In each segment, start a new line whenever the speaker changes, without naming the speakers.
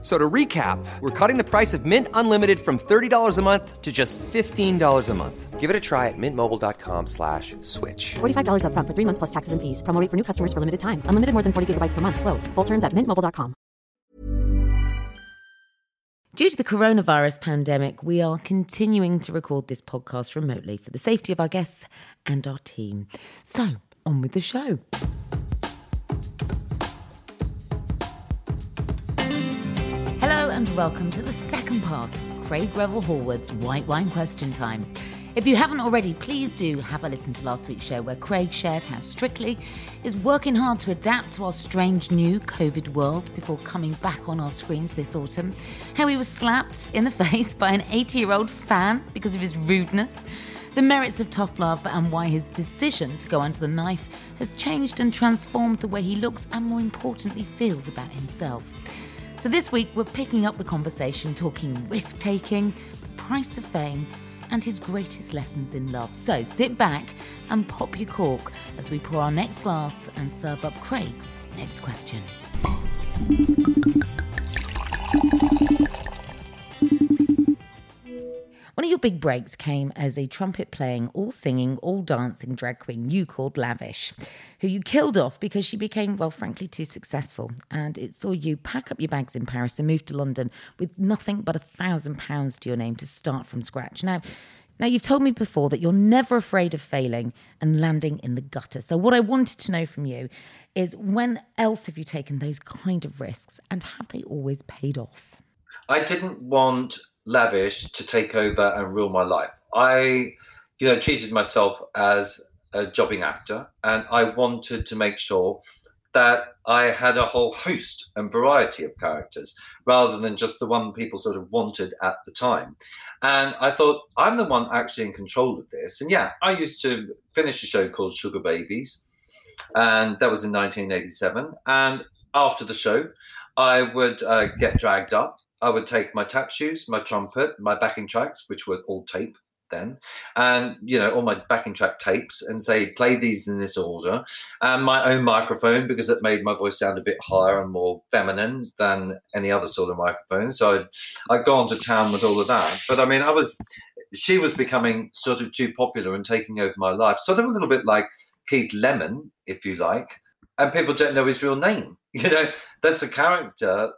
So to recap, we're cutting the price of Mint Unlimited from $30 a month to just $15 a month.
Give it a try at mintmobile.com slash switch.
$45 upfront for three months plus taxes and fees. Promo rate for new customers for limited time. Unlimited more than 40 gigabytes per month. Slows. Full terms at mintmobile.com.
Due to the coronavirus pandemic, we are continuing to record this podcast remotely for the safety of our guests and our team. So, on with the show. And welcome to the second part of Craig Revel Horwood's White Wine Question Time. If you haven't already, please do have a listen to last week's show where Craig shared how Strictly is working hard to adapt to our strange new COVID world before coming back on our screens this autumn, how he was slapped in the face by an 80 year old fan because of his rudeness, the merits of tough love, and why his decision to go under the knife has changed and transformed the way he looks and, more importantly, feels about himself. So, this week we're picking up the conversation, talking risk taking, the price of fame, and his greatest lessons in love. So, sit back and pop your cork as we pour our next glass and serve up Craig's next question. Big breaks came as a trumpet playing, all singing, all dancing drag queen you called Lavish, who you killed off because she became, well, frankly, too successful. And it saw you pack up your bags in Paris and move to London with nothing but a thousand pounds to your name to start from scratch. Now, now, you've told me before that you're never afraid of failing and landing in the gutter. So, what I wanted to know from you is when else have you taken those kind of risks and have they always paid off?
I didn't want Lavish to take over and rule my life. I, you know, treated myself as a jobbing actor, and I wanted to make sure that I had a whole host and variety of characters rather than just the one people sort of wanted at the time. And I thought, I'm the one actually in control of this. And yeah, I used to finish a show called Sugar Babies, and that was in 1987. And after the show, I would uh, get dragged up. I would take my tap shoes, my trumpet, my backing tracks, which were all tape then, and you know all my backing track tapes, and say play these in this order, and my own microphone because it made my voice sound a bit higher and more feminine than any other sort of microphone. So I'd, I'd go on to town with all of that. But I mean, I was she was becoming sort of too popular and taking over my life, sort of a little bit like Keith Lemon, if you like. And people don't know his real name. You know, that's a character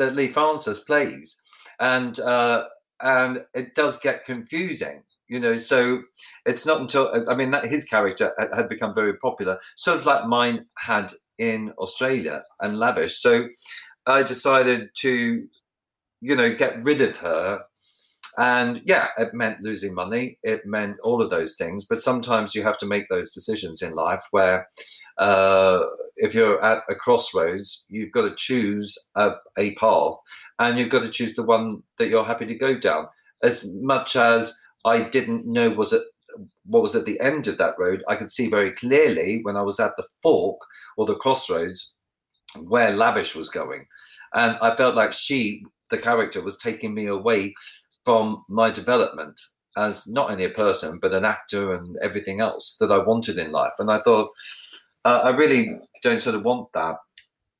that Leigh Francis plays, and uh, and it does get confusing you know so it's not until i mean that his character had become very popular sort of like mine had in australia and lavish. So i decided to you know get rid of her. And yeah it meant losing money it meant all of those things but sometimes you have to make those decisions in life where uh, if you're at a crossroads you've got to choose a, a path and you've got to choose the one that you're happy to go down as much as I didn't know was it what was at the end of that road. I could see very clearly when I was at the fork or the crossroads where Lavish was going, and I felt like she, the character, was taking me away from my development as not only a person but an actor and everything else that I wanted in life. And I thought uh, I really don't sort of want that.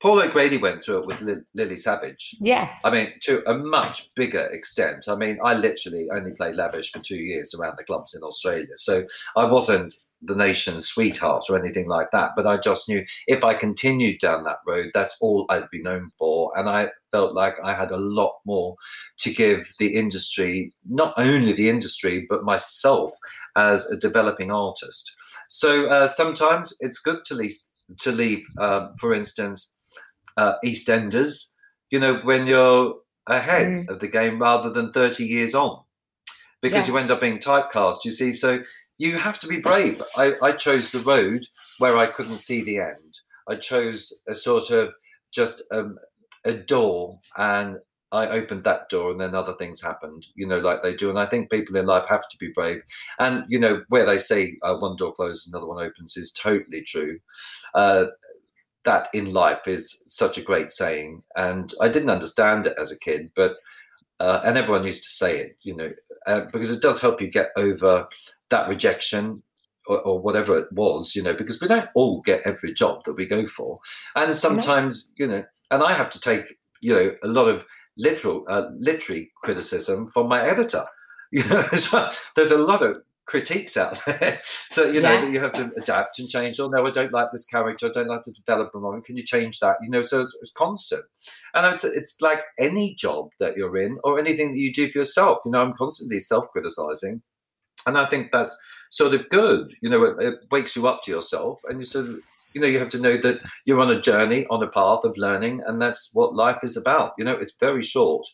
Paul O'Grady went through it with Lily Savage.
Yeah.
I mean, to a much bigger extent. I mean, I literally only played Lavish for two years around the clubs in Australia. So I wasn't the nation's sweetheart or anything like that. But I just knew if I continued down that road, that's all I'd be known for. And I felt like I had a lot more to give the industry, not only the industry, but myself as a developing artist. So uh, sometimes it's good to leave, to leave uh, for instance, uh, EastEnders, you know, when you're ahead mm. of the game rather than 30 years on, because yeah. you end up being typecast, you see. So you have to be brave. I, I chose the road where I couldn't see the end. I chose a sort of just um, a door and I opened that door and then other things happened, you know, like they do. And I think people in life have to be brave. And, you know, where they say uh, one door closes, another one opens is totally true. Uh, that in life is such a great saying, and I didn't understand it as a kid, but uh, and everyone used to say it, you know, uh, because it does help you get over that rejection or, or, whatever it was, you know, because we don't all get every job that we go for, and sometimes, no. you know, and I have to take, you know, a lot of literal uh, literary criticism from my editor. You know, so there's a lot of critiques out there. so you know yeah. you have to adapt and change. Oh no, I don't like this character. I don't like the development. Can you change that? You know, so it's, it's, constant. And it's it's like any job that you're in or anything that you do for yourself. You know, I'm constantly self-criticizing, and I think that's sort of good. You know, it, it wakes you up to yourself, and you sort of you know you have to know that you're on a journey on a path of learning and that's what life is about. You know it's very short.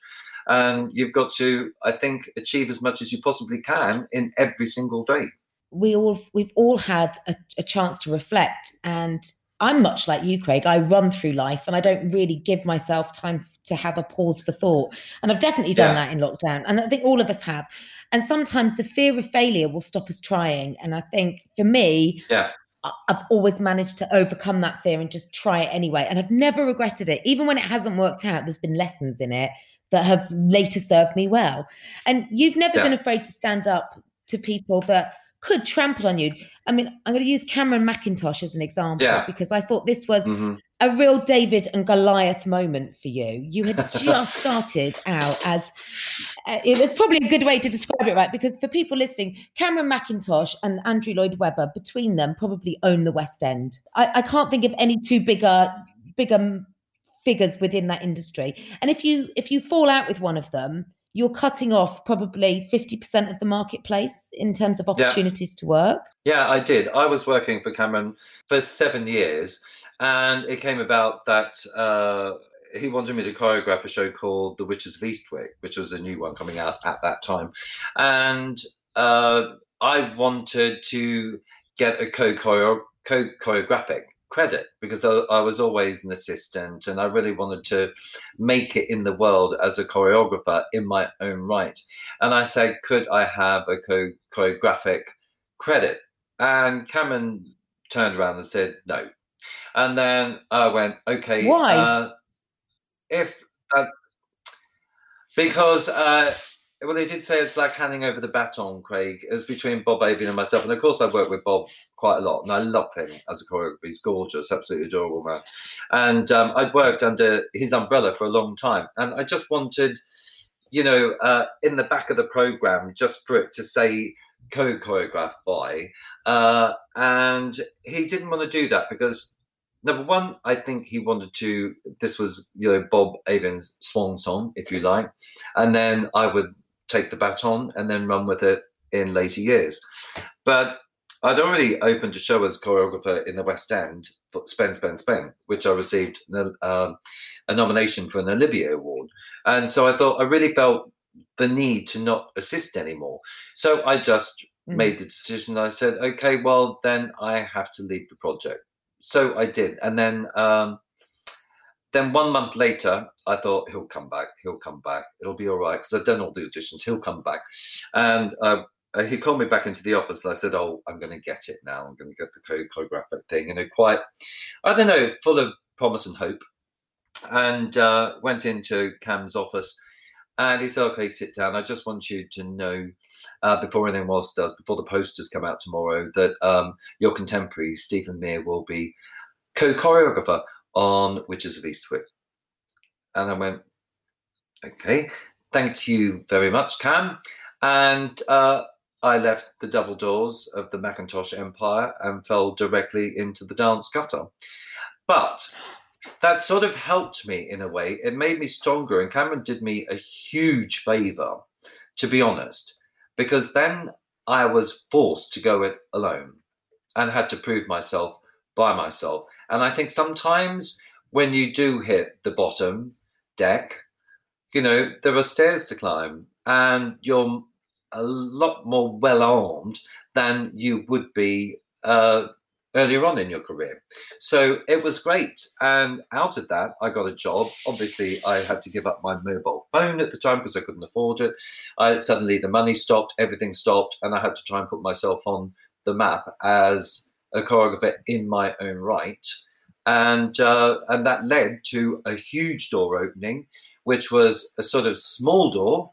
And you've got to i think achieve as much as you possibly can in every single day.
We all we've all had a, a chance to reflect. And i'm much like you craig. I run through life and i don't really give myself time to have a pause for thought. And i've definitely done yeah. that in lockdown and i think all of us have. And sometimes the fear of failure will stop us trying. And i think for me
yeah
I've always managed to overcome that fear and just try it anyway. And I've never regretted it. Even when it hasn't worked out, there's been lessons in it that have later served me well. And you've never yeah. been afraid to stand up to people that could trample on you. I mean, I'm going to use Cameron Mackintosh as an example yeah. because I thought this was mm-hmm. A real David and Goliath moment for you. You had just started out as uh, it was probably a good way to describe it, right? Because for people listening, Cameron Mackintosh and Andrew Lloyd Webber, between them, probably own the West End. I, I can't think of any two bigger, bigger figures within that industry. And if you if you fall out with one of them, you're cutting off probably 50% of the marketplace in terms of opportunities yeah. to work.
Yeah, I did. I was working for Cameron for seven years, and it came about that uh, he wanted me to choreograph a show called The Witches of Eastwick, which was a new one coming out at that time. And uh, I wanted to get a co choreographic credit because I, I, was always an assistant and I really wanted to make it in the world as a choreographer in my own right. And I said, could I have a co- choreographic credit? And Cameron turned around and said, no. And then I went, okay.
Why? Uh,
if that's because uh, well, they did say it's like handing over the baton, Craig. It was between Bob Avian and myself. And of course, I've worked with Bob quite a lot, and I love him as a choreographer. He's gorgeous, absolutely adorable man. And um, I'd worked under his umbrella for a long time. And I just wanted, you know, uh, in the back of the program, just for it to say co choreographed by. Uh, and he didn't want to do that because number one, I think he wanted to. This was, you know, Bob Avian's swan song, if you like, and then I would take the baton and then run with it in later years. But I'd already opened a show as choreographer in the West End for Spend, Spend, Spend, which I received uh, a nomination for an Olivier Award. And so I thought I really felt the need to not assist anymore. So I just mm. made the decision. I said, okay, well, then I have to leave the project. So I did. And then um, then one month later, I thought he'll come back. He'll come back. It'll be all right because I've done all the auditions. He'll come back, and uh, uh, he called me back into the office. And I said, "Oh, I'm going to get it now. I'm going to get the choreographic thing." You know, quite, I don't know, full of promise and hope. And uh, went into Cam's office, and he said, "Okay, sit down. I just want you to know, uh, before anyone else does, before the posters come out tomorrow, that um, your contemporary Stephen Mear will be co-choreographer on Witches of Eastwick. And I went, okay, thank you very much, Cam. And uh, I left the double doors of the Mackintosh Empire and fell directly into the dance gutter. But that sort of helped me in a way. It made me stronger. And Cameron did me a huge favor, to be honest, because then I was forced to go it alone and had to prove myself by myself. And I think sometimes when you do hit the bottom deck, you know, there are stairs to climb and you're a lot more well armed than you would be uh, earlier on in your career. So it was great. And out of that, I got a job. Obviously, I had to give up my mobile phone at the time because I couldn't afford it. I, suddenly, the money stopped, everything stopped, and I had to try and put myself on the map as a choreographer in my own right. and uh, and that led to a huge door opening, which was a sort of small door.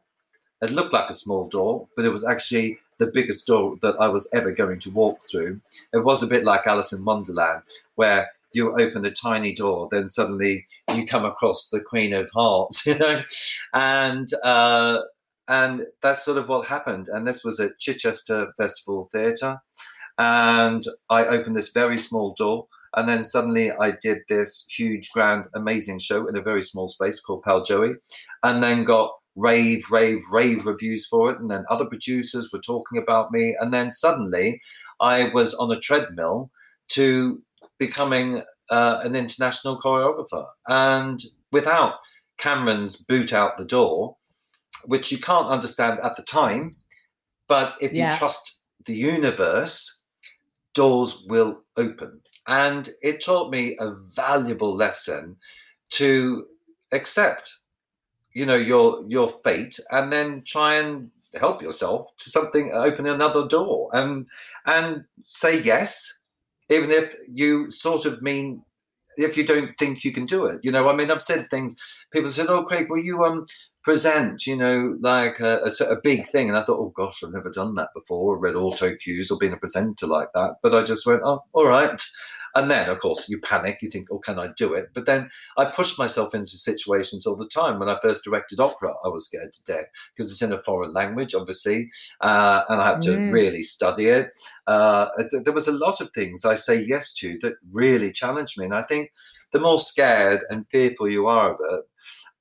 It looked like a small door, but it was actually the biggest door that I was ever going to walk through. It was a bit like Alice in Wonderland, where you open a tiny door, then suddenly you come across the Queen of Hearts, you know, and uh, and that's sort of what happened. And this was at Chichester Festival Theatre, and I opened this very small door. And then suddenly I did this huge, grand, amazing show in a very small space called Pal Joey, and then got rave, rave, rave reviews for it. And then other producers were talking about me. And then suddenly I was on a treadmill to becoming uh, an international choreographer. And without Cameron's boot out the door, which you can't understand at the time, but if
Yeah.
you trust the universe, doors will open. And it taught me a valuable lesson to accept, you know, your your fate, and then try and help yourself to something, open another door, and and say yes, even if you sort of mean if you don't think you can do it. You know, I mean, I've said things. People said, "Oh, Craig, will you um present?" You know, like a, a, of big thing, and I thought, "Oh gosh, I've never done that before. Read auto cues or been a presenter like that." But I just went, "Oh, all right." And then, of course, you panic. You think, "Oh, can I do it?" But then I pushed myself into situations all the time. When I first directed opera, I was scared to death because it's in a foreign language, obviously, uh, and I had to
Mm.
really study it. Uh, th- there was a lot of things I say yes to that really challenged me, and I think the more scared and fearful you are of it,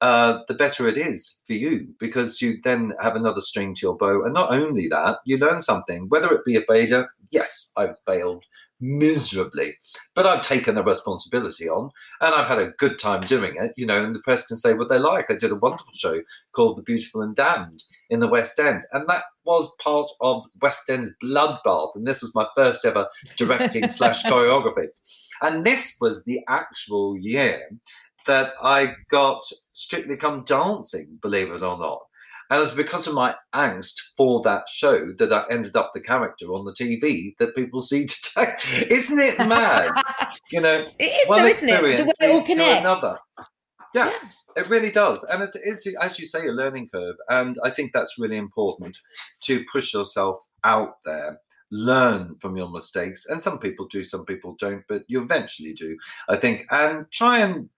uh, the better it is for you because you then have another string to your bow. And not only that, you learn something, whether it be a failure. Yes, I've failed miserably, but I've taken the responsibility on and I've had a good time doing it, you know, and the press can say what they like. I did a wonderful show called The Beautiful and Damned in the West End, and that was part of West End's bloodbath. And this was my first ever directing slash choreography. And this was the actual year that I got Strictly Come Dancing, believe it or not. And it was because of my angst for that show that I ended up the character on the TV that people see today. Isn't it mad? you know,
It is,
one
though, isn't it? The way it all connects.
another. Yeah,
Yeah.
it really does. And it's, it's, as you say, a learning curve. And I think that's really important to push yourself out there, learn from your mistakes. And some people do, some people don't, but you eventually do, I think. And try and,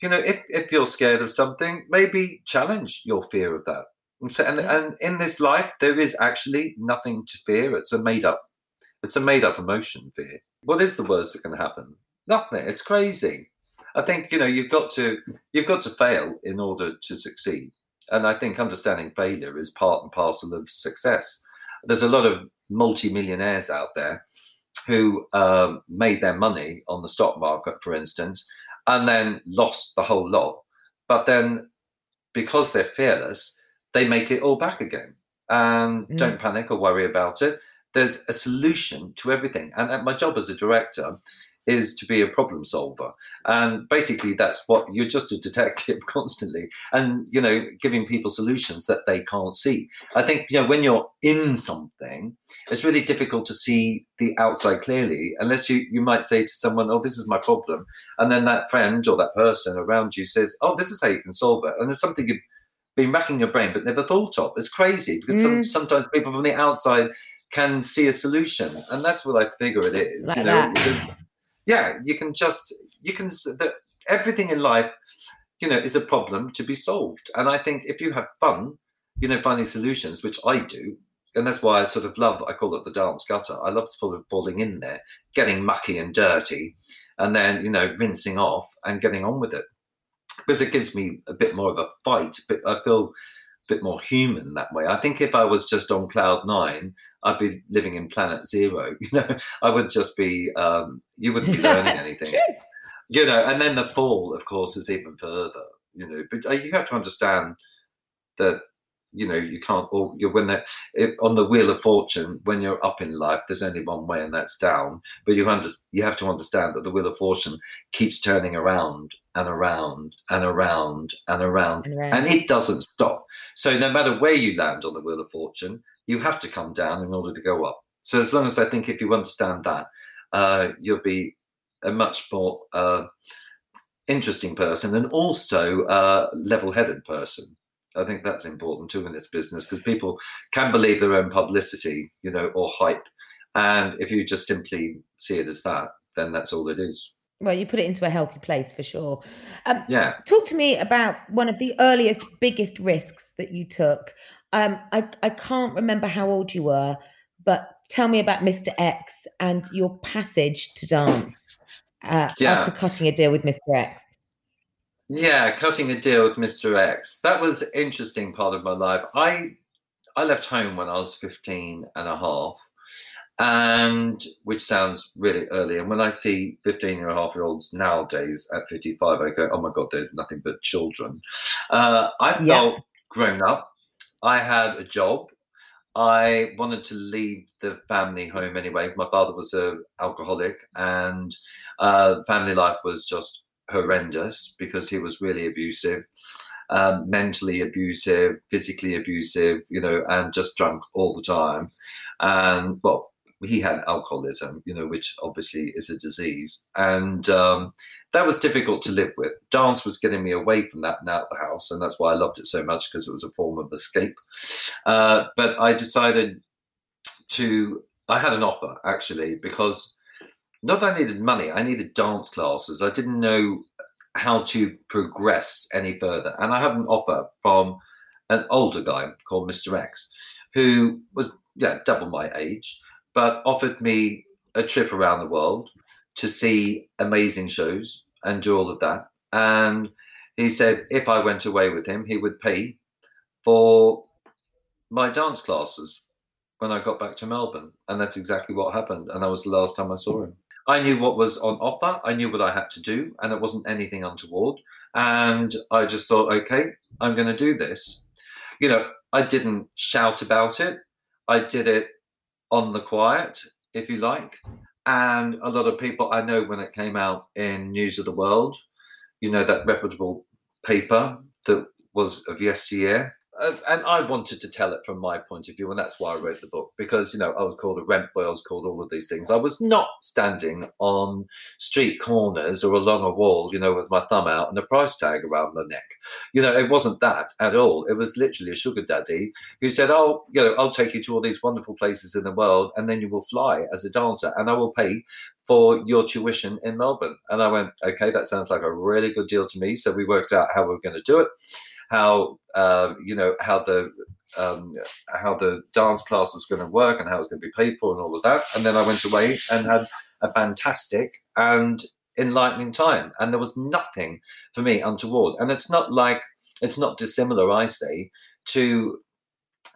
you know, if, if you're scared of something, maybe challenge your fear of that. And, so, and, and in this life, there is actually nothing to fear. It's a made up, it's a made up emotion, fear. What is the worst that can happen? Nothing. It's crazy. I think you know you've got to you've got to fail in order to succeed, and I think understanding failure is part and parcel of success. There's a lot of multi-millionaires out there who um, made their money on the stock market, for instance, and then lost the whole lot. But then, because they're fearless, they make it all back again, and
Mm.
don't panic or worry about it. There's a solution to everything, and my job as a director is to be a problem solver. And basically that's what you're just a detective constantly and you know giving people solutions that they can't see. I think you know when you're in something it's really difficult to see the outside clearly unless you you might say to someone oh this is my problem. And then that friend or that person around you says oh this is how you can solve it. And there's something you've been racking your brain but never thought of. It's crazy because some,
Mm.
sometimes people from the outside can see a solution and that's what i figure it is
Like
you know because yeah you can just you can that everything in life you know is a problem to be solved. And i think if you have fun you know finding solutions which i do and that's why i sort of love i call it the dance gutter. I love sort of falling in there getting mucky and dirty and then you know rinsing off and getting on with it because it gives me a bit more of a fight but i feel a bit more human that way. I think if i was just on cloud nine i'd be living in planet zero you know? I would just be um you wouldn't be learning anything. You know and then the fall of course is even further you know? But uh, you have to understand that you know you can't or you're when they're on the wheel of fortune when you're up in life there's only one way and that's down but you under, you have to understand that the wheel of fortune keeps turning around and around and around and around
And around.
and it doesn't stop so no matter where you land on the wheel of fortune you have to come down in order to go up so as long as i think if you understand that uh, you'll be a much more uh, interesting person and also a level-headed person. I think that's important too in this business because people can believe their own publicity, you know, or hype, and if you just simply see it as that, then that's all it is.
Well, you put it into a healthy place for sure. Um,
Yeah.
Talk to me about one of the earliest, biggest risks that you took. Um, I, I can't remember how old you were, but tell me about Mr. X and your passage to dance uh,
Yeah.
after cutting a deal with Mr. X.
Yeah, cutting a deal with Mr. X. That was an interesting part of my life. I I left home when I was 15 and a half, and which sounds really early. And when I see 15 and a half year olds nowadays at 55, I go, oh my God, they're nothing but children. Uh, I
Yeah.
felt grown up. I had a job. I wanted to leave the family home anyway. My father was a alcoholic, and uh, family life was just horrendous because he was really abusive, um, mentally abusive, physically abusive, you know, and just drunk all the time. And well, he had alcoholism, you know, which obviously is a disease, and um, that was difficult to live with. Dance was getting me away from that and out of the house, and that's why I loved it so much because it was a form of escape. Uh, but I decided to. I had an offer actually because not that I needed money, I needed dance classes. I didn't know how to progress any further, and I had an offer from an older guy called Mr. X, who was yeah double my age, but offered me a trip around the world to see amazing shows and do all of that. And he said if I went away with him, he would pay for my dance classes when I got back to Melbourne. And that's exactly what happened. And that was the last time I saw him. I knew what was on offer. I knew what I had to do, and it wasn't anything untoward. And I just thought, okay, I'm going to do this. You know, I didn't shout about it. I did it on the quiet, if you like. And a lot of people I know when it came out in News of the World, you know, that reputable paper that was of yesteryear. And I wanted to tell it from my point of view, and that's why I wrote the book because you know I was called a rent boy, I was called all of these things. I was not standing on street corners or along a wall, you know, with my thumb out and a price tag around my neck. You know, it wasn't that at all. It was literally a sugar daddy who said, "Oh, you know, I'll take you to all these wonderful places in the world, and then you will fly as a dancer, and I will pay for your tuition in Melbourne." And I went, "Okay, that sounds like a really good deal to me." So we worked out how we were going to do it how uh, you know how the um, how the dance class was going to work and how it's going to be paid for and all of that. And then I went away and had a fantastic and enlightening time. And there was nothing for me untoward. And it's not like it's not dissimilar, I say, to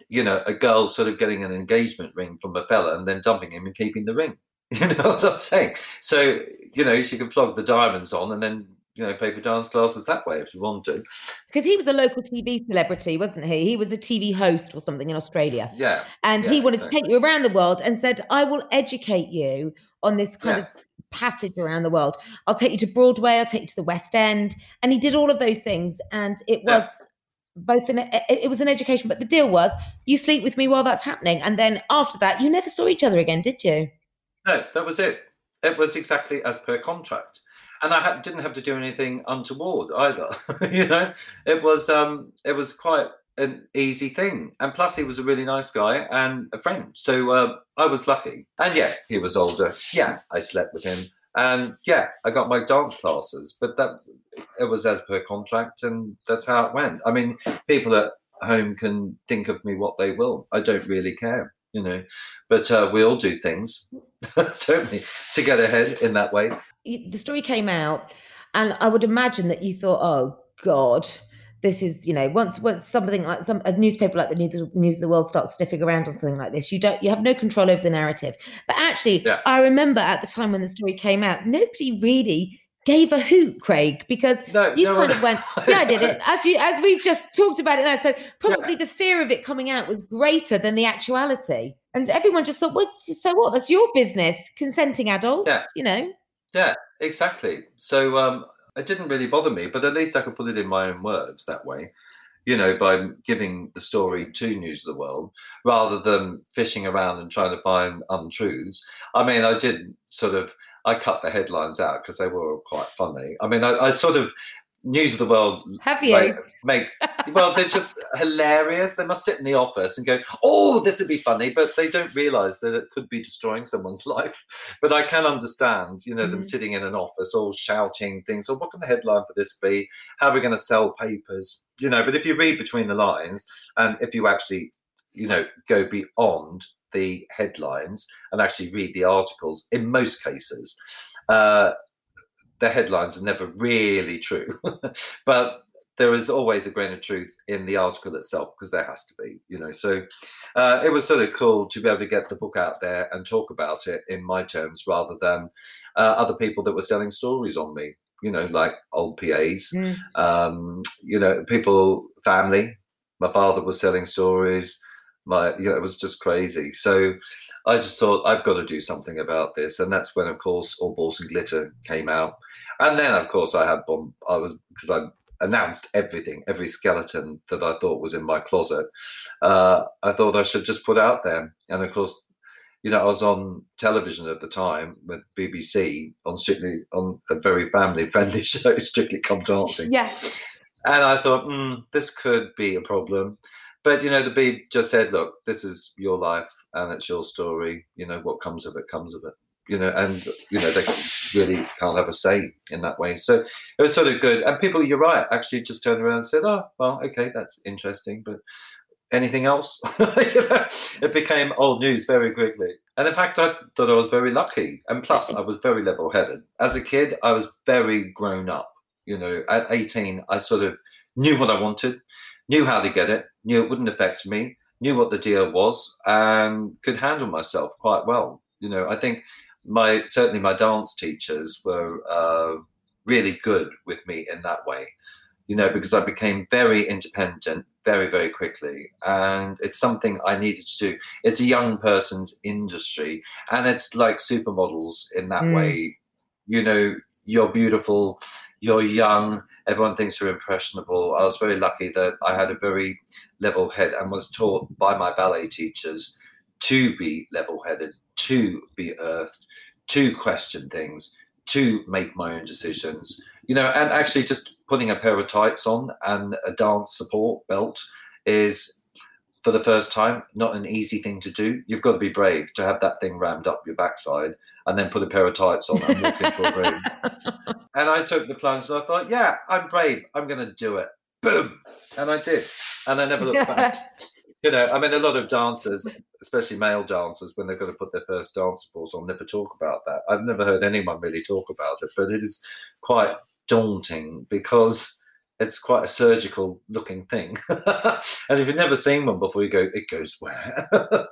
you know a girl sort of getting an engagement ring from a fella and then dumping him and keeping the ring. You know what I'm saying? So you know she could flog the diamonds on and then you know pay for dance classes that way if she wanted.
Because he was a local TV celebrity, wasn't he? He was a TV host or something in Australia.
Yeah.
And he
Yeah,
wanted to take you around the world and said, I will educate you on this kind
Yeah.
of passage around the world. I'll take you to Broadway, I'll take you to the West End. And he did all of those things. And it
Yeah.
was both an it was an education, but the deal was you sleep with me while that's happening. And then after that, you never saw each other again, did you?
No, that was it. It was exactly as per contract, and I had, didn't have to do anything untoward either. you know, it was um, it was quite an easy thing, and plus he was a really nice guy and a friend, so uh, I was lucky. And yeah, he was older. Yeah, I slept with him, and yeah, I got my dance classes, but that it was as per contract, and that's how it went. I mean, people at home can think of me what they will. I don't really care, you know. But uh, we all do things, don't we, to get ahead in that way.
the story came out, and I would imagine that you thought, "Oh God, this is you know once once something like some a newspaper like the News, News of the World starts sniffing around on something like this, you don't you have no control over the narrative." But actually,
Yeah.
I remember at the time when the story came out, nobody really gave a hoot, Craig, because
No,
you
no
kind
one-
of went, "Yeah, I did it," as you as we've just talked about it now. So probably the fear of it coming out was greater than the actuality. And everyone just thought, well, so what? That's your business. Consenting adults,
Yeah.
you know.
Yeah, exactly. So um, it didn't really bother me, but at least I could put it in my own words that way, you know, by giving the story to News of the World rather than fishing around and trying to find untruths. I mean, I did sort of, I cut the headlines out because they were quite funny. I mean, I, I sort of news of the world
Have you?
like, make well they're just hilarious they must sit in the office and go oh this would be funny but they don't realize that it could be destroying someone's life but i can understand you know them
Mhm.
sitting in an office all shouting things or what can the headline for this be how are we going to sell papers you know but if you read between the lines and if you actually you know go beyond the headlines and actually read the articles in most cases uh the headlines are never really true, but there is always a grain of truth in the article itself because there has to be, you know. So uh, it was sort of cool to be able to get the book out there and talk about it in my terms rather than uh, other people that were selling stories on me, you know, like old PAs,
Mm.
um, you know, people, family. My father was selling stories. My, you know, it was just crazy. So I just thought I've got to do something about this, and that's when, of course, All Balls and Glitter came out, and then, of course, I had bomb. I was because I announced everything, every skeleton that I thought was in my closet. Uh, I thought I should just put out there, and of course, you know, I was on television at the time with BBC on Strictly on a very family friendly show, Strictly Come Dancing.
Yeah.
And I thought, mm, this could be a problem. But, you know, the Beeb just said, look, this is your life and it's your story. You know, what comes of it comes of it. You know, and, you know, they really can't have a say in that way. So it was sort of good. And people, you're right, actually just turned around and said, oh, well, okay, that's interesting. But anything else? It became old news very quickly. And in fact, I thought I was very lucky. And plus, I was very level headed. As a kid, I was very grown up. You know, at 18, I sort of knew what I wanted, knew how to get it, knew it wouldn't affect me, knew what the deal was, and could handle myself quite well. You know, I think my certainly my dance teachers were uh, really good with me in that way. You know, because I became very independent very very quickly, and it's something I needed to do. It's a young person's industry, and it's like supermodels in that
Mm.
way. You know, you're beautiful, you're young, everyone thinks you're impressionable. I was very lucky that I had a very level head and was taught by my ballet teachers to be level headed, to be earthed, to question things, to make my own decisions. You know, and actually just putting a pair of tights on and a dance support belt is for the first time not an easy thing to do. You've got to be brave to have that thing rammed up your backside and then put a pair of tights on and walk into a room. And I took the plunge and I thought, yeah, I'm brave. I'm going to do it. Boom. And I did. And I never looked back. You know, I mean, a lot of dancers, especially male dancers, when they're going to put their first dance support on, never talk about that. I've never heard anyone really talk about it, but it is quite daunting because it's quite a surgical looking thing. and if you've never seen one before, you go, it goes where?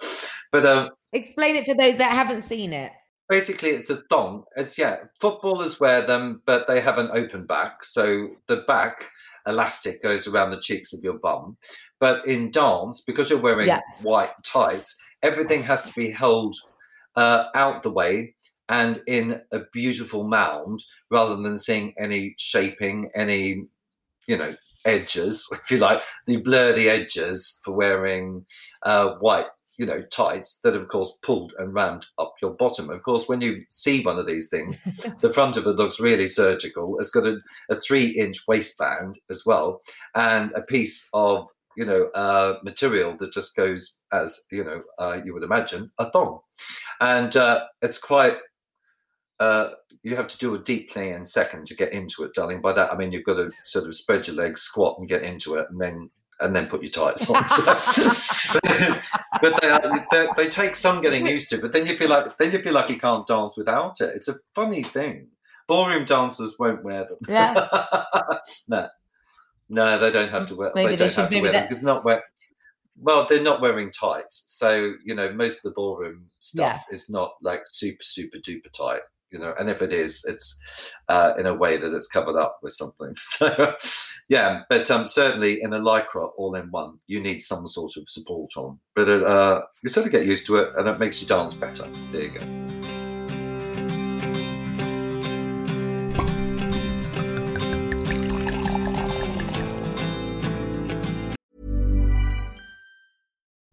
but um,
Explain it for those that haven't seen it.
basically it's a thong it's yeah footballers wear them but they have an open back so the back elastic goes around the cheeks of your bum but in dance because you're wearing
Yeah.
white tights everything has to be held uh, out the way and in a beautiful mound rather than seeing any shaping any you know edges if you like they blur the edges for wearing uh, white you know tights that of course pulled and rammed up your bottom. Of course when you see one of these things the front of it looks really surgical. It's got a, a three inch waistband as well and a piece of you know uh, material that just goes as you know uh, you would imagine a thong. And uh, it's quite uh, you have to do a deep play in second to get into it, darling. By that I mean you've got to sort of spread your legs, squat, and get into it, and then and then put your tights on. So- but they, are, they take some getting used to. But then you feel like then you feel like you can't dance without it. It's a funny thing. Ballroom dancers won't wear them.
Yeah.
no, no, they don't have to wear.
Maybe
they
they
don't
should-
have to
maybe
wear them because not wear. Well, they're not wearing tights, so you know most of the ballroom stuff is not like super super duper tight. You know, and if it is, it's uh, in a way that it's covered up with something. So, yeah, but um, certainly in a lycra all in one, you need some sort of support on. But uh, you sort of get used to it, and it makes you dance better. There you go.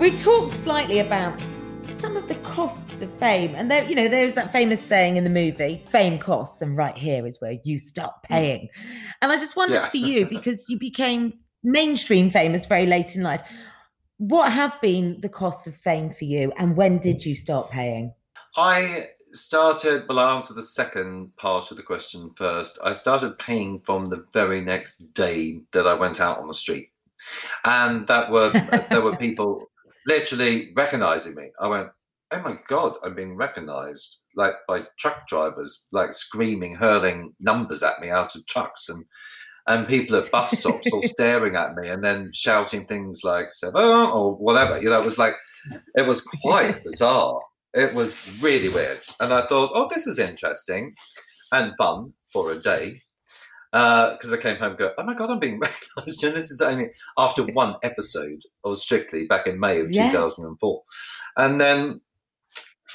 We've talked slightly about some of the costs of fame, and there, you know, there's that famous saying in the movie, "Fame costs," and right here is where you start mm. paying. And I just wondered
Yeah.
for you because you became mainstream famous very late in life. What have been the costs of fame for you, and when did you start paying?
I started, well, I'll answer the second part of the question first. I started paying from the very next day that I went out on the street. And that were there were people literally recognizing me. I went, oh my God, I'm being recognized like by truck drivers, like screaming, hurling numbers at me out of trucks and and people at bus stops all staring at me and then shouting things like seven or whatever. You know, it was like it was quite bizarre. It was really weird. And I thought, oh, this is interesting and fun for a day. Because I came home and go, oh my God, I'm being recognized. And this is only after one episode of Strictly back in May of
Yeah.
2004. And then,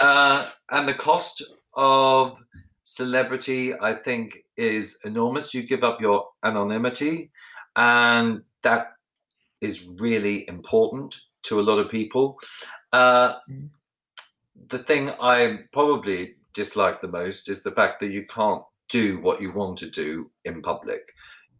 uh, and the cost of celebrity, I think, is enormous. You give up your anonymity, and that is really important to a lot of people. Uh,
Mm.
the thing I probably dislike the most is the fact that you can't do what you want to do in public.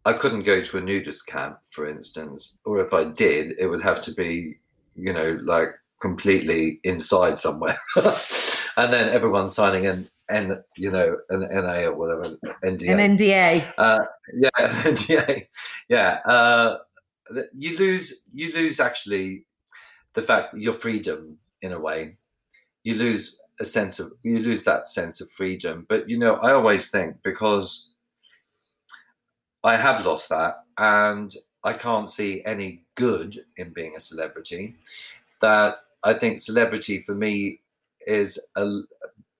I couldn't go to a nudist camp, for instance, or if I did, it would have to be, you know, like completely inside somewhere, and then everyone signing in, and you know, an NA or whatever, NDA.
An NDA.
Uh, yeah, NDA. Yeah, uh, you lose. You lose actually the fact your freedom in a way. You lose a sense of you lose that sense of freedom. But you know, I always think because I have lost that, and I can't see any good in being a celebrity. That I think celebrity for me is a,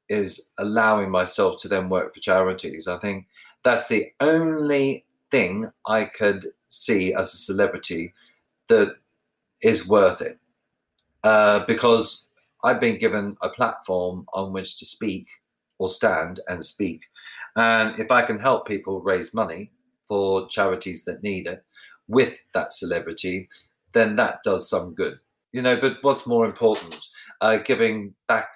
is allowing myself to then work for charities. I think that's the only thing I could see as a celebrity that is worth it. Uh, because I've been given a platform on which to speak or stand and speak. And if I can help people raise money for charities that need it with that celebrity, then that does some good. You know, but what's more important, uh, giving back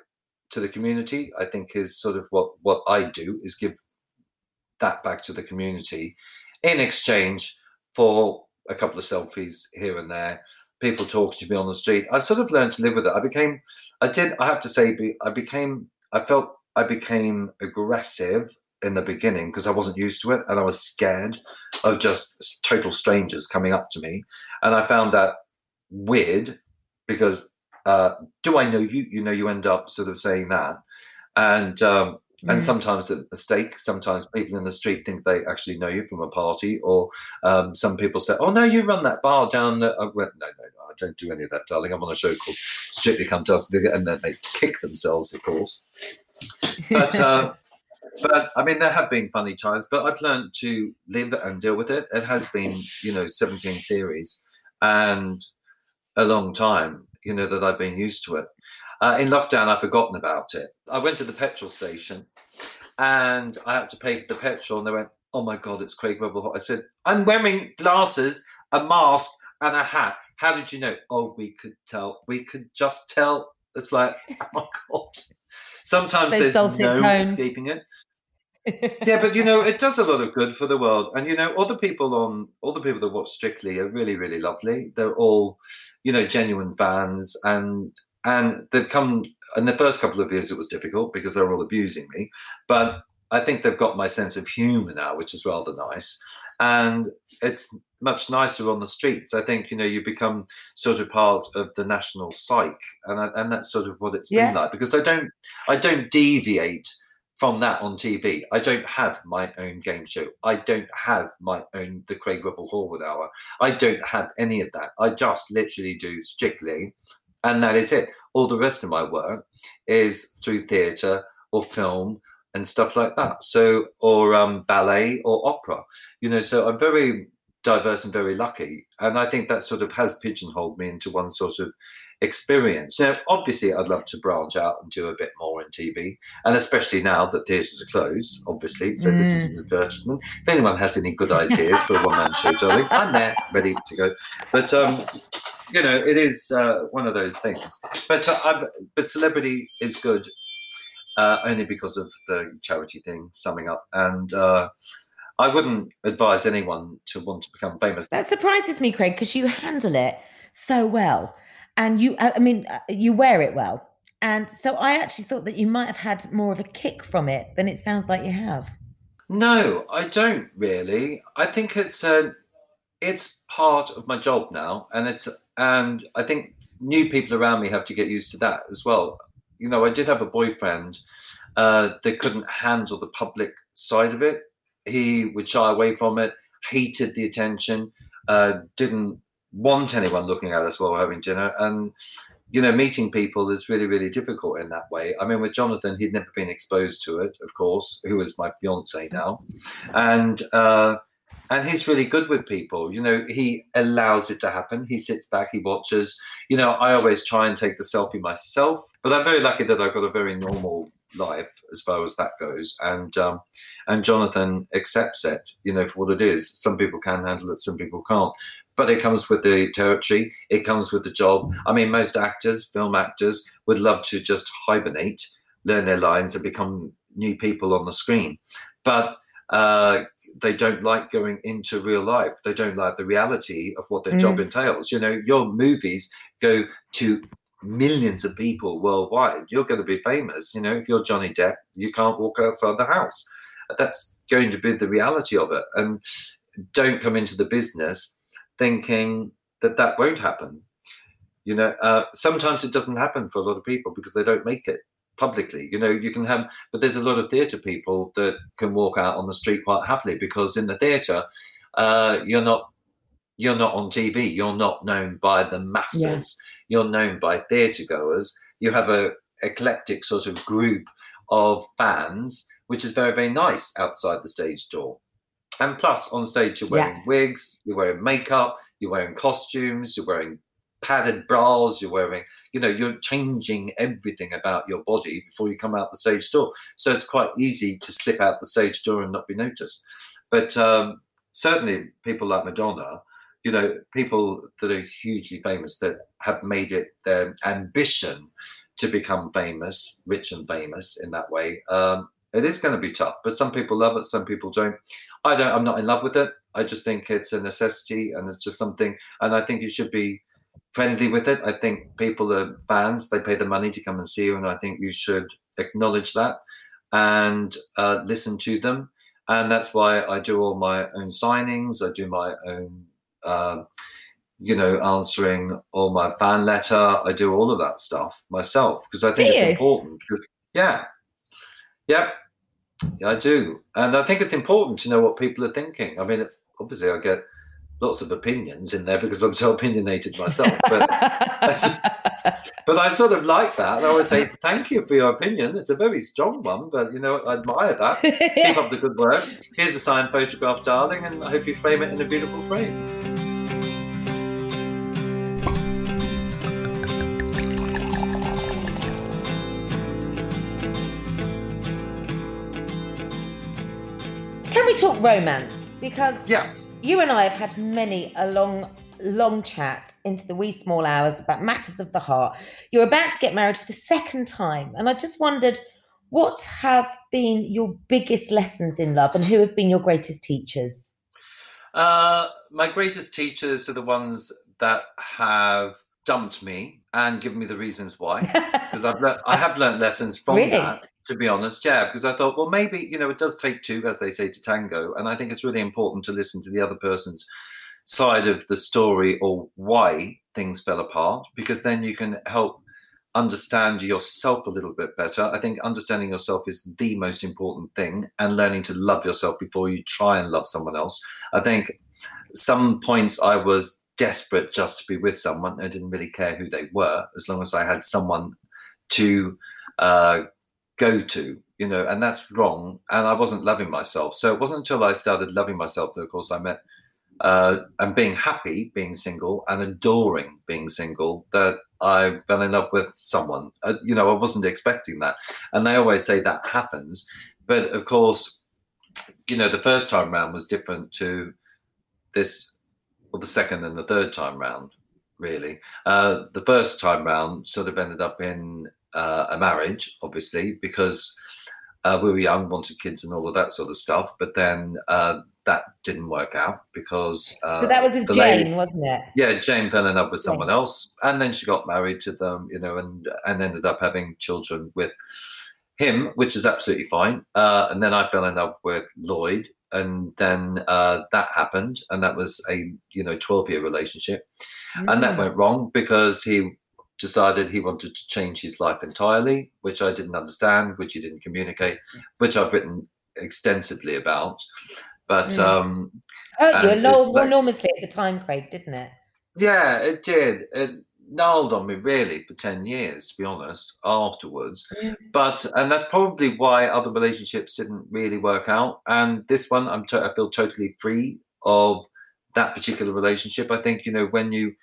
to the community, I think is sort of what, what I do is give that back to the community in exchange for a couple of selfies here and there. People talking to me on the street. I sort of learned to live with it. I became, I did, I have to say, I became, I felt I became aggressive in the beginning because I wasn't used to it and I was scared of just total strangers coming up to me. And I found that weird because uh, do I know you? You know, you end up sort of saying that. And um, and
Mm.
sometimes a mistake. Sometimes people in the street think they actually know you from a party, or um, some people say, "Oh no, you run that bar down." The, I went, "No, no, no, I don't do any of that, darling. I'm on a show called Strictly Come Dancing," and then they kick themselves, of course. But uh, but I mean, there have been funny times, but I've learned to live and deal with it. It has been, you know, 17 series and a long time, you know, that I've been used to it. Uh, in lockdown, I've forgotten about it. I went to the petrol station and I had to pay for the petrol, and they went, "Oh my god, it's Craig Revel." Hot. I said, "I'm wearing glasses, a mask, and a hat. How did you know?" Oh, we could tell. We could just tell. It's like, oh my god. Sometimes there's no escaping it. yeah, but you know, it does a lot of good for the world. And you know, all the people on all the people that watch Strictly are really, really lovely. They're all, you know, genuine fans, and and they've come. In the first couple of years, it was difficult because they were all abusing me, but I think they've got my sense of humour now, which is rather nice. And it's much nicer on the streets. I think you know you become sort of part of the national psyche, and I, and that's sort of what it's
Yeah.
been like. Because I don't I don't deviate from that on TV. I don't have my own game show. I don't have my own the Craig Revel Horwood Hour. I don't have any of that. I just literally do strictly, and that is it. All the rest of my work is through theatre or film and stuff like that. So, or um, ballet or opera. You know, so I'm very diverse and very lucky, and I think that sort of has pigeonholed me into one sort of experience. Now, obviously, I'd love to branch out and do a bit more in TV, and especially now that theatres are closed, obviously. So this is an advertisement. If anyone has any good ideas for a one-man show, darling, I'm there, ready to go. But um, you know, it is uh, one of those things. But uh, I've, but celebrity is good uh, only because of the charity thing. Summing up, and uh, I wouldn't advise anyone to want to become famous.
That surprises me, Craig, because you handle it so well, and you, I mean, uh, you wear it well, and so I actually thought that you might have had more of a kick from it than it sounds like you have.
No, I don't really. I think it's uh, it's part of my job now, and it's and I think new people around me have to get used to that as well. You know, I did have a boyfriend uh, that couldn't handle the public side of it. He would shy away from it, hated the attention, uh, didn't want anyone looking at us while we're having dinner, and you know, meeting people is really, really difficult in that way. I mean, with Jonathan, he'd never been exposed to it, of course, who is my fiance now, and uh, and he's really good with people. You know, he allows it to happen. He sits back, he watches. You know, I always try and take the selfie myself, but I'm very lucky that I've got a very normal life as far as that goes, and um, and Jonathan accepts it. You know, for what it is. Some people can handle it, some people can't but it comes with the territory it comes with the job i mean most actors film actors would love to just hibernate learn their lines and become new people on the screen but uh, they don't like going into real life. They don't like the reality of what their job entails. You know your movies go to millions of people worldwide. You're going to be famous you know if you're johnny depp you can't walk outside the house. That's going to be the reality of it. And don't come into the business thinking that that won't happen. You know, uh, sometimes it doesn't happen for a lot of people because they don't make it publicly. You know, you can have, but there's a lot of theatre people that can walk out on the street quite happily because in the theatre, uh, you're not you're not on TV. You're not known by the masses. You're known by theatre goers. You have a eclectic sort of group of fans, which is very very nice outside the stage door. And plus, on stage, you're wearing
Yeah.
wigs, you're wearing makeup, you're wearing costumes, you're wearing padded bras, you're wearing, you know, you're changing everything about your body before you come out the stage door. So it's quite easy to slip out the stage door and not be noticed. But um, certainly, people like Madonna, you know, people that are hugely famous that have made it their ambition to become famous, rich and famous in that way. Um, it is going to be tough, but some people love it, some people don't. I don't. I'm not in love with it. I just think it's a necessity, and it's just something. And I think you should be friendly with it. I think people are fans; they pay the money to come and see you, and I think you should acknowledge that and uh, listen to them. And that's why I do all my own signings. I do my own, um, you know, answering all my fan letter. I do all of that stuff myself because I think
Do
it's
you?
important. Yeah, yeah, yeah, I do, and I think it's important to know what people are thinking. I mean, obviously, I get lots of opinions in there because I'm so opinionated myself, but. But I sort of like that. I always say, thank you for your opinion. It's a very strong one, but you know, I admire that. Keep up the good work. Here's a signed photograph, darling, and I hope you frame it in a beautiful frame.
Can we talk romance? Because
Yeah.
You and I have had many a long, long chat into the wee small hours about matters of the heart. You're about to get married for the second time, and I just wondered What have been your biggest lessons in love, and who have been your greatest teachers?
Uh, my greatest teachers are the ones that have dumped me and given me the reasons why. Because I've learned, I have learned lessons from
Really?
that. To be honest, yeah. Because I thought, well, maybe you know, it does take two, as they say, to tango, and I think it's really important to listen to the other person's side of the story or why things fell apart, because then you can help understand yourself a little bit better. I think understanding yourself is the most important thing, and learning to love yourself before you try and love someone else. I think some points I was desperate just to be with someone. I didn't really care who they were, as long as I had someone to uh, go to, you know, and that's wrong. And I wasn't loving myself. So it wasn't until I started loving myself that, of course, I met uh, and being happy being single and adoring being single that I fell in love with someone. Uh, you know, I wasn't expecting that. And they always say that happens. But of course, you know, the first time round was different to this, or the second and the third time round, really. Uh, the first time round sort of ended up in uh, a marriage, obviously, because uh, we were young, wanted kids and all of that sort of stuff. But then uh, that didn't work out because. Uh,
So that was with Jane,
lady-
wasn't it?
yeah, Jane fell in love with someone else, and then she got married to them, you know, and and ended up having children with him, which is absolutely fine. Uh, and then I fell in love with Lloyd, and then uh, that happened, and that was a you know twelve year relationship, and that
Mm.
went wrong because he decided he wanted to change his life entirely, which I didn't understand, which he didn't communicate, which I've written extensively about. But
Mm.
um,
hurt you
it's like-
enormously at the time, Craig, didn't it?
Yeah, it did. It gnarled on me really for 10 years, to be honest, afterwards.
Mm.
But, and that's probably why other relationships didn't really work out. And this one, I'm to- I feel totally free of that particular relationship. I think, you know, when you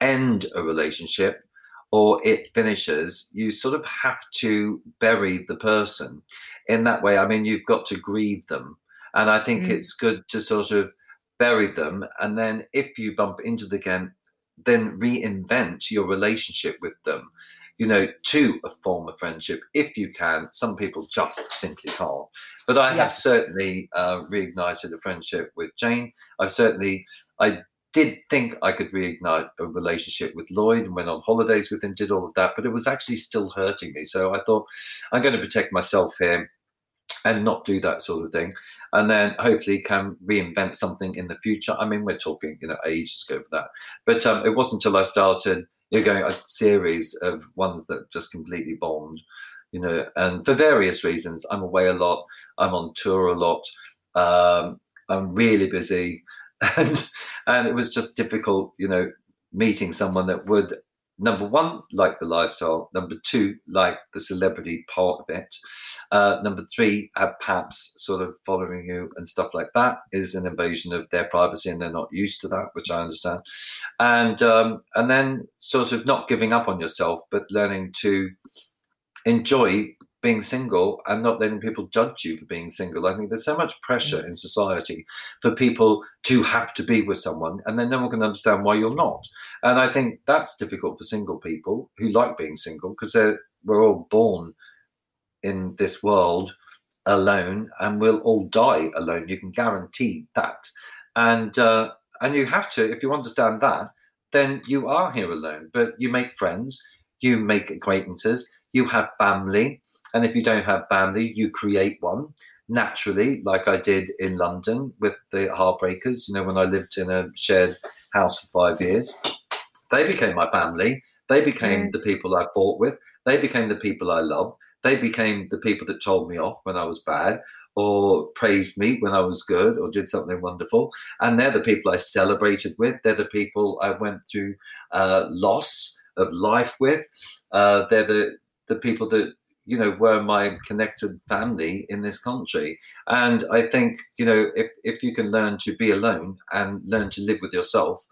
end a relationship or it finishes, you sort of have to bury the person in that way. I mean, you've got to grieve them. And I think
Mm.
it's good to sort of bury them. And then if you bump into them again, then reinvent your relationship with them, you know, to a form of friendship if you can. Some people just simply can't. But I
Yeah.
have certainly uh, reignited a friendship with Jane. I've certainly, I did think I could reignite a relationship with Lloyd and went on holidays with him, did all of that, but it was actually still hurting me. So I thought, I'm going to protect myself here and not do that sort of thing. And then hopefully can reinvent something in the future. I mean, we're talking, you know, ages ago for that. But um, it wasn't until I started you know, going a series of ones that just completely bombed, you know, and for various reasons. I'm away a lot, I'm on tour a lot, um, I'm really busy. And and it was just difficult, you know, meeting someone that would number one like the lifestyle, number two like the celebrity part of it, uh, number three have perhaps sort of following you and stuff like that is an invasion of their privacy, and they're not used to that, which I understand, and um, and then sort of not giving up on yourself, but learning to enjoy being single and not letting people judge you for being single. I think there's so much pressure in society for people to have to be with someone, and then no one can understand why you're not. And I think that's difficult for single people who like being single because we're all born in this world alone, and we'll all die alone. You can guarantee that, and uh, and you have to if you understand that, then you are here alone. But you make friends, you make acquaintances, you have family. And if you don't have family, you create one naturally, like I did in London with the Heartbreakers. You know, when I lived in a shared house for five years, they became my family. They became the people I fought with. They became the people I loved. They became the people that told me off when I was bad or praised me when I was good or did something wonderful. And they're the people I celebrated with. They're the people I went through uh, loss of life with. Uh, they're the, the people that you know were my connected family in this country. And i think you know if, if you can learn to be alone and learn to live with yourself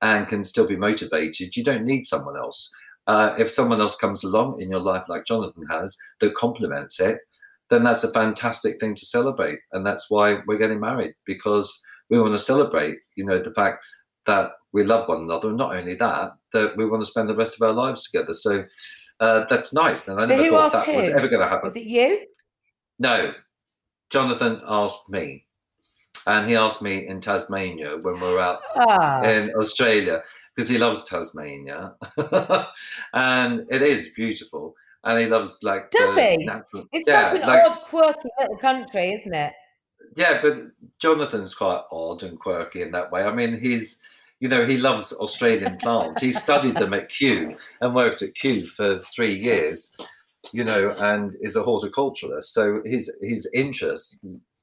and can still be motivated you don't need someone else. Uh, if someone else comes along in your life like jonathan has that complements it then that's a fantastic thing to celebrate. And that's why we're getting married because we want to celebrate you know the fact that we love one another. And not only that that we want to spend the rest of our lives together. So uh, that's nice. And I
So
never thought that was ever going to happen.
Was it you?
No, Jonathan asked me, and he asked me in Tasmania when we were out
Ah,
in Australia because he loves Tasmania, and it is beautiful, and he loves like
Does he?
natural-
it's
yeah,
such an
like-
odd, quirky little country, isn't it?
yeah, but Jonathan's quite odd and quirky in that way. I mean, he's you know he loves Australian plants. He studied them at Kew and worked at Kew for three years, you know, and is a horticulturalist. So his his interest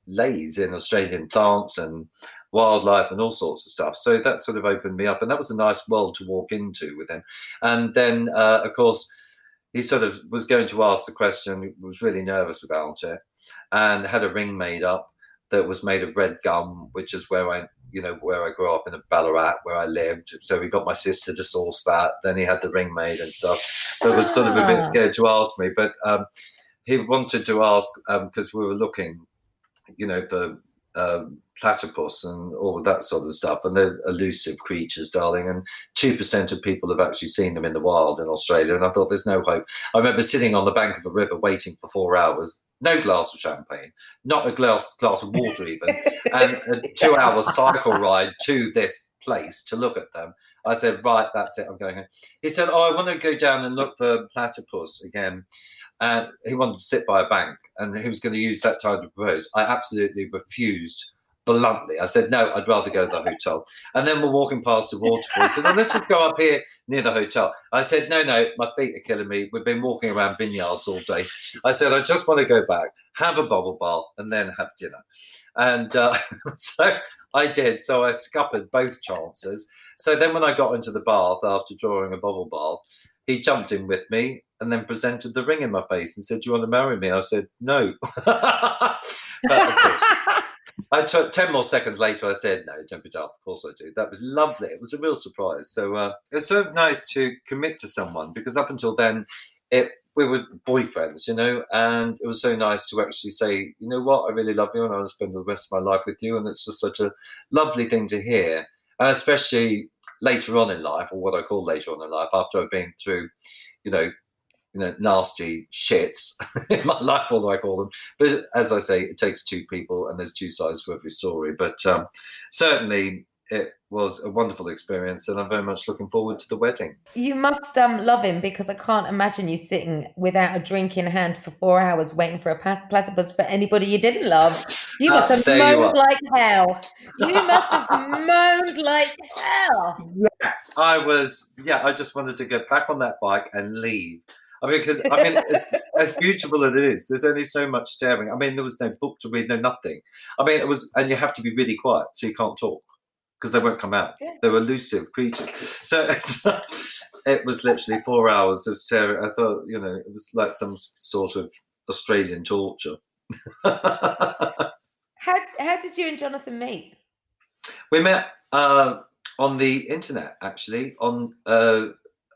lays in Australian plants and wildlife and all sorts of stuff. So that sort of opened me up, and that was a nice world to walk into with him. And then, uh, of course. He sort of was going to ask the question, was really nervous about it, and had a ring made up that was made of red gum, which is where I, you know, where I grew up in Ballarat, where I lived. So we got my sister to source that. Then he had the ring made and stuff. But was sort of a
Ah.
bit scared to ask me. But um, he wanted to ask because we were looking, you know, for um, platypus and all of that sort of stuff. And they're elusive creatures, darling. And two percent of people have actually seen them in the wild in Australia. And I thought, there's no hope. I remember sitting on the bank of a river waiting for four hours. No glass of champagne, not a glass glass of water even, and a two-hour cycle ride to this place to look at them. I said, right, that's it. I'm going home. He said, oh, I want to go down and look for platypus again. And he wanted to sit by a bank, and he was going to use that time to propose. I absolutely refused bluntly. I said, no, I'd rather go to the hotel. And then we're walking past the waterfall. He said, let's just go up here near the hotel. I said, no, no, my feet are killing me. We've been walking around vineyards all day. I said, I just want to go back, have a bubble bath, and then have dinner. And uh, so I did. So I scuppered both chances. So then when I got into the bath after drawing a bubble bath, he jumped in with me and then presented the ring in my face and said, Do you want to marry me? I said, No. but of course, I took 10 more seconds later, I said, No, don't be daft. Of course I do. That was lovely. It was a real surprise. So uh, it's so nice to commit to someone because up until then, it we were boyfriends, you know, and it was so nice to actually say, you know what, I really love you and I want to spend the rest of my life with you. And it's just such a lovely thing to hear, and especially later on in life, or what I call later on in life, after I've been through, you know, you know, nasty shits in my life, although I call them. But as I say, it takes two people, and there's two sides to every story. But um, certainly, it was a wonderful experience, and I'm very much looking forward to the wedding.
You must um, love him because I can't imagine you sitting without a drink in hand for four hours waiting for a platypus for anybody you didn't love. You
Ah,
must have
there
moaned like hell. You must have moaned like hell.
yeah I was, yeah, I just wanted to get back on that bike and leave. I mean, because I mean, as, as beautiful as it is, there's only so much staring. I mean, there was no book to read, no nothing. I mean, it was, and you have to be really quiet so you can't talk because they won't come out.
Yeah.
They're elusive creatures. So it was literally four hours of staring. I thought, you know, it was like some sort of Australian torture.
How, how did you and Jonathan meet?
We met uh, on the internet, actually, on uh,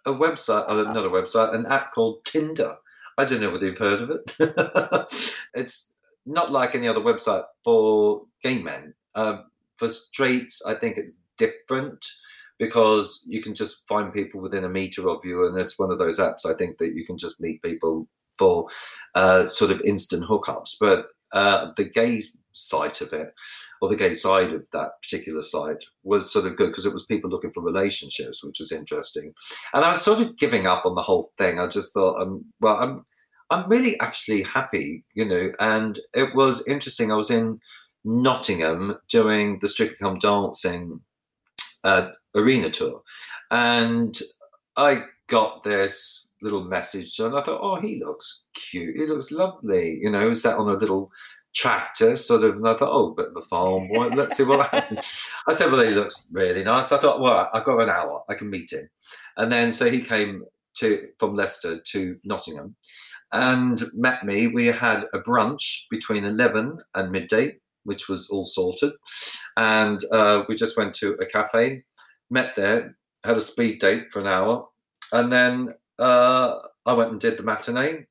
a website, uh, not a website, an app called Tinder. I don't know whether you've heard of it. it's not like any other website for gay men. Uh, for straights, I think it's different because you can just find people within a meter of you, and it's one of those apps. I think that you can just meet people for uh, sort of instant hookups. But uh, the gay side of it, or the gay side of that particular site, was sort of good because it was people looking for relationships, which was interesting. And I was sort of giving up on the whole thing. I just thought, um, well, I'm I'm really actually happy, you know. And it was interesting. I was in Nottingham during the Strictly Come Dancing uh, arena tour, and I got this little message, and I thought, oh, he looks cute. He looks lovely. You know, sat on a little tractor, sort of, and I thought, oh, bit of a farm boy. Let's see what happens. I said, well, he looks really nice. I thought, well, I've got an hour. I can meet him. And then so he came to from Leicester to Nottingham and met me. We had a brunch between 11 and midday, which was all sorted. And uh, we just went to a cafe, met there, had a speed date for an hour. And then uh, I went and did the matinee.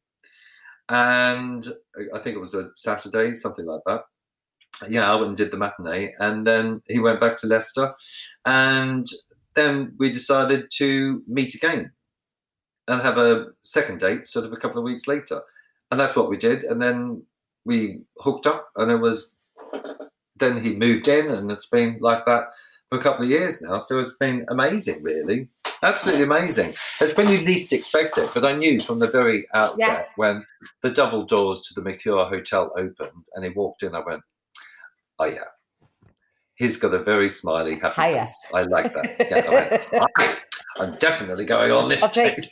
And I think it was a Saturday, something like that. Yeah, I went and did the matinee. And then he went back to Leicester. And then we decided to meet again. and have a second date sort of a couple of weeks later. And that's what we did. And then we hooked up, and it was then he moved in, and it's been like that for a couple of years now. So it's been amazing, really. Absolutely amazing. It's when you least expect it, but I knew from the very outset
Yeah.
when the double doors to the Mercure Hotel opened and he walked in, I went, "Oh yeah, he's got a very smiley, happy
Hiya.
face. I like that." Yeah, I went, "Hi, I'm definitely going on this
I'll take-
date."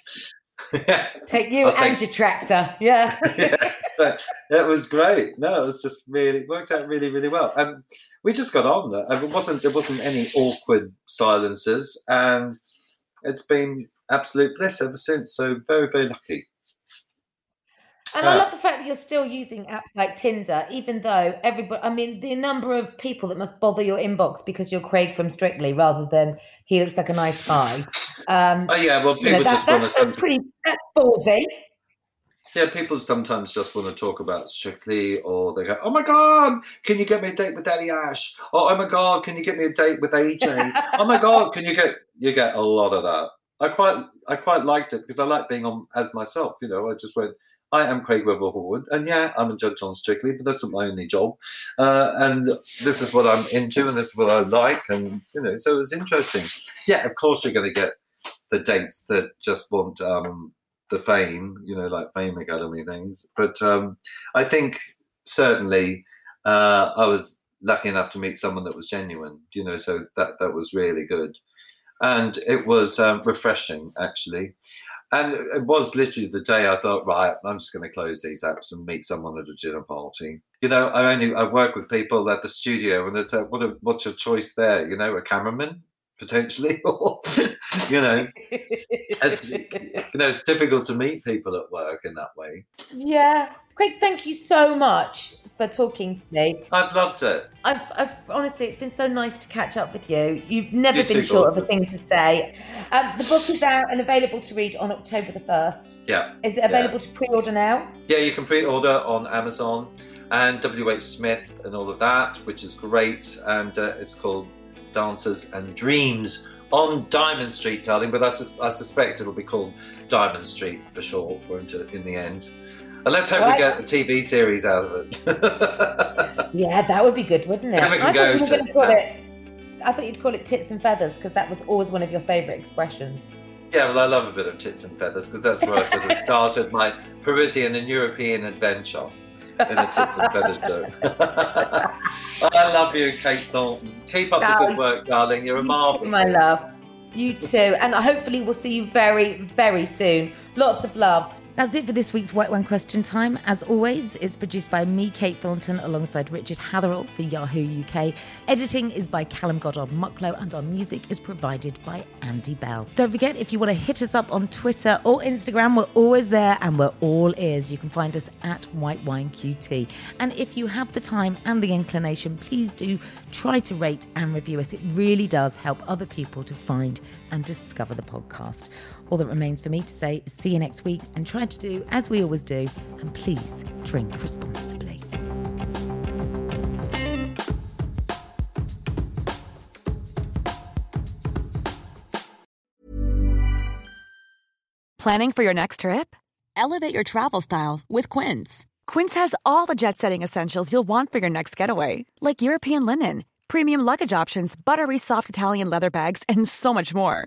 Yeah,
Take you
I'll take-
and your tractor. Yeah.
yeah, so it was great. No, it was just really worked out really, really well, and we just got on. It wasn't there wasn't any awkward silences, and it's been absolute bliss ever since. So very, very lucky.
And I love the fact that you're still using apps like Tinder, even though everybody, I mean, the number of people that must bother your inbox because you're Craig from Strictly rather than he looks like a nice guy. Um,
Oh yeah, well,
you
people
know, that,
just want to.
that's, that's pretty, that's ballsy.
Yeah, people sometimes just want to talk about Strictly, or they go, "Oh my god, can you get me a date with Aljaž?" Or, "Oh my god, can you get me a date with AJ?" oh my god, can you get? You get a lot of that. I quite, I quite liked it because I like being on as myself. You know, I just went. I am Craig Revel Horwood, and yeah, I'm a judge on Strictly, but that's not my only job. Uh, and this is what I'm into, and this is what I like, and you know, so it was interesting. Yeah, of course you're going to get the dates that just want um, the fame, you know, like Fame Academy things. But um, I think certainly uh, I was lucky enough to meet someone that was genuine, you know, so that that was really good, and it was um, refreshing actually. And it was literally the day I thought, right, I'm just going to close these apps and meet someone at a dinner party. You know, I only I work with people at the studio, and it's a, what a, what's your choice there? You know, a cameraman potentially, or you know, it's you know, it's difficult to meet people at work in that way.
Yeah. Craig, thank you so much for talking to me.
I've loved it.
I've, I've honestly, it's been so nice to catch up with you. You've never
You
been short of a thing to say. Um, the book is out and available to read on October the 1st.
Yeah,
Is it available to pre order now?
yeah. You can pre-order on Amazon and WH Smith and all of that, which is great. And uh, it's called Dancers and Dreams on Diamond Street, darling. But I, sus- I suspect it'll be called Diamond Street for short, won't it? In the end. And let's hope
Right.
we get a TV series out of it.
Yeah, that would be good, wouldn't it?
Then we can
I
go
thought you were
to
call it. I thought you'd call it tits and feathers because that was always one of your favourite expressions.
Yeah, well, I love a bit of tits and feathers because that's where I sort of started my Parisian and European adventure in the tits and feathers show. I love you, Kate Thornton. Keep up the good work, darling. You're a marvelous.
my love. You too. And hopefully we'll see you very, very soon. Lots of love.
That's it for this week's White Wine Question Time. As always, it's produced by me, Kate Thornton, alongside Richard Hatherall for Yahoo UK. Editing is by Callum Goddard Mucklow, and our music is provided by Andy Bell. Don't forget, if you want to hit us up on Twitter or Instagram, we're always there and we're all ears. You can find us at White Wine QT. And if you have the time and the inclination, please do try to rate and review us. It really does help other people to find and discover the podcast. All that remains for me to say is see you next week and try to do as we always do, and please drink responsibly.
Planning for your next trip? Elevate your travel style with Quince. Quince has all the jet setting essentials you'll want for your next getaway, like European linen, premium luggage options, buttery soft Italian leather bags, and so much more.